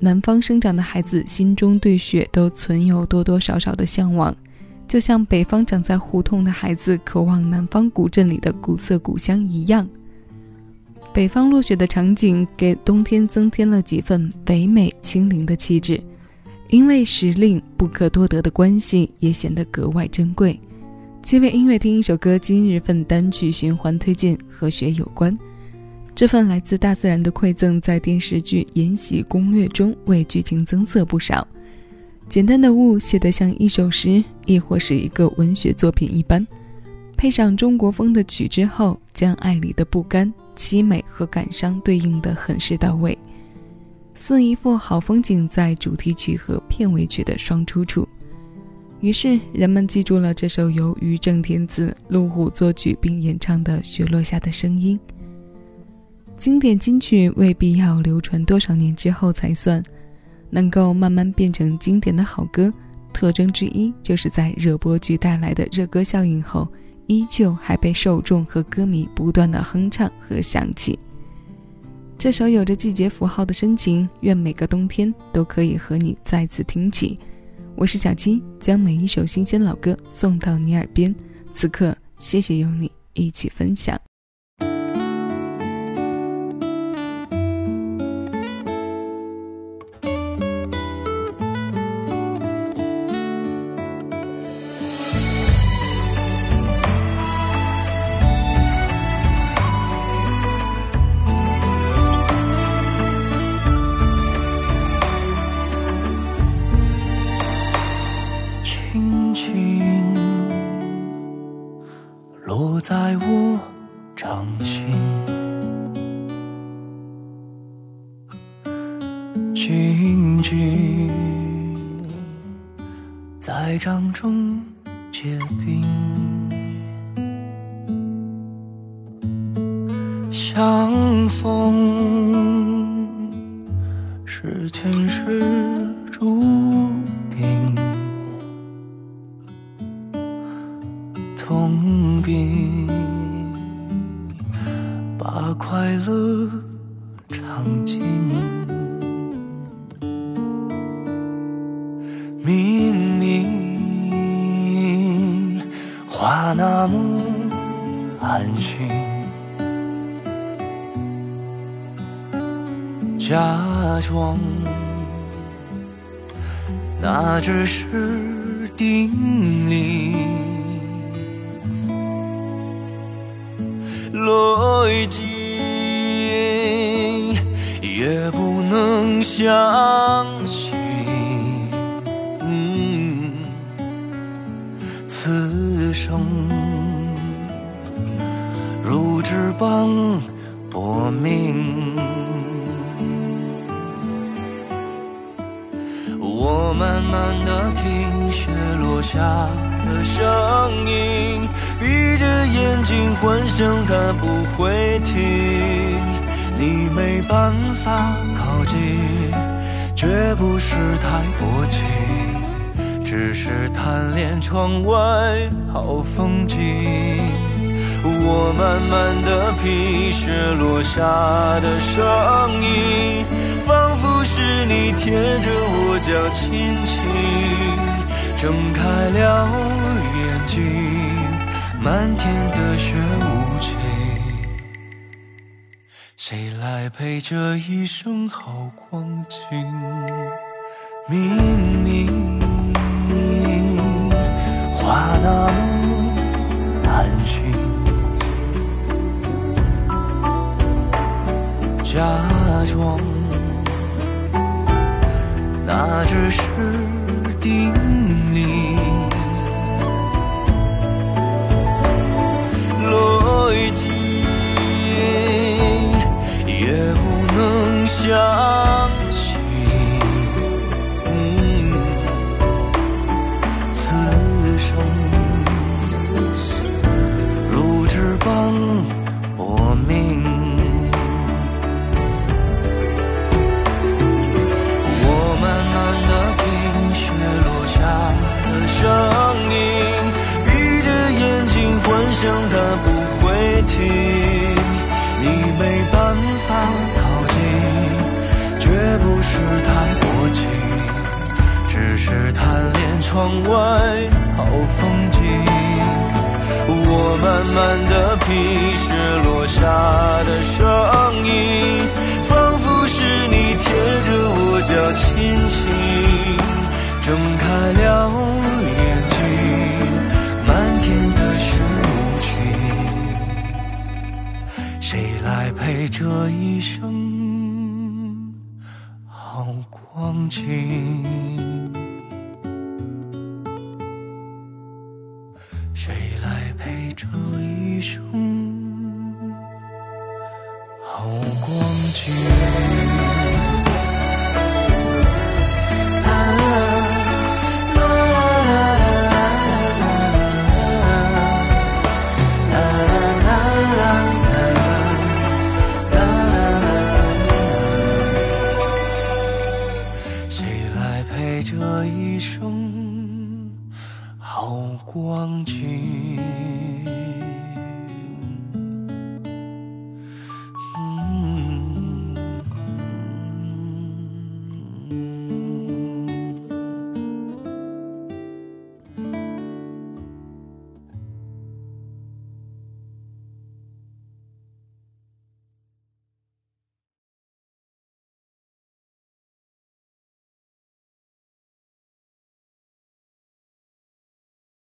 南方生长的孩子心中对雪都存有多多少少的向往，就像北方长在胡同的孩子渴望南方古镇里的古色古香一样。北方落雪的场景给冬天增添了几分唯美清灵的气质，因为时令不可多得的关系，也显得格外珍贵。七位音乐听一首歌，今日份单曲循环推荐和雪有关。这份来自大自然的馈赠，在电视剧《延禧攻略》中为剧情增色不少。简单的雾写得像一首诗，亦或是一个文学作品一般。配上中国风的曲之后，将爱里的不甘、凄美和感伤对应得很是到位，似一幅好风景在主题曲和片尾曲的双出处。于是人们记住了这首由于正天子、陆虎作曲并演唱的《雪落下的声音》。经典金曲未必要流传多少年之后才算，能够慢慢变成经典的好歌，特征之一就是在热播剧带来的热歌效应后。依旧还被受众和歌迷不断的哼唱和想起。这首有着季节符号的深情，愿每个冬天都可以和你再次听起。我是小七，将每一首新鲜老歌送到你耳边。此刻，谢谢有你一起分享。在我掌心，静静在掌中结冰，相逢是前世注定，痛把快乐尝尽，明明话那么安心，假装那只是叮咛。泪尽也不能相信，此生如纸般薄命。我慢慢的听雪落下的声音。闭着眼睛幻想它不会停，你没办法靠近，绝不是太薄情，只是贪恋窗外好风景。我慢慢的品雪落下的声音，是你贴着我脚轻轻睁开了眼睛。漫天的雪无情，谁来陪这一生好光景？明明话那么安静，假装那只是叮办法靠近，绝不是太薄情，只。是贪恋窗外好风景。我慢慢的品雪落下的声音，仿佛是你贴着我脚轻轻睁开了这一生好光景？谁来陪这一生好光景？这一生好光景？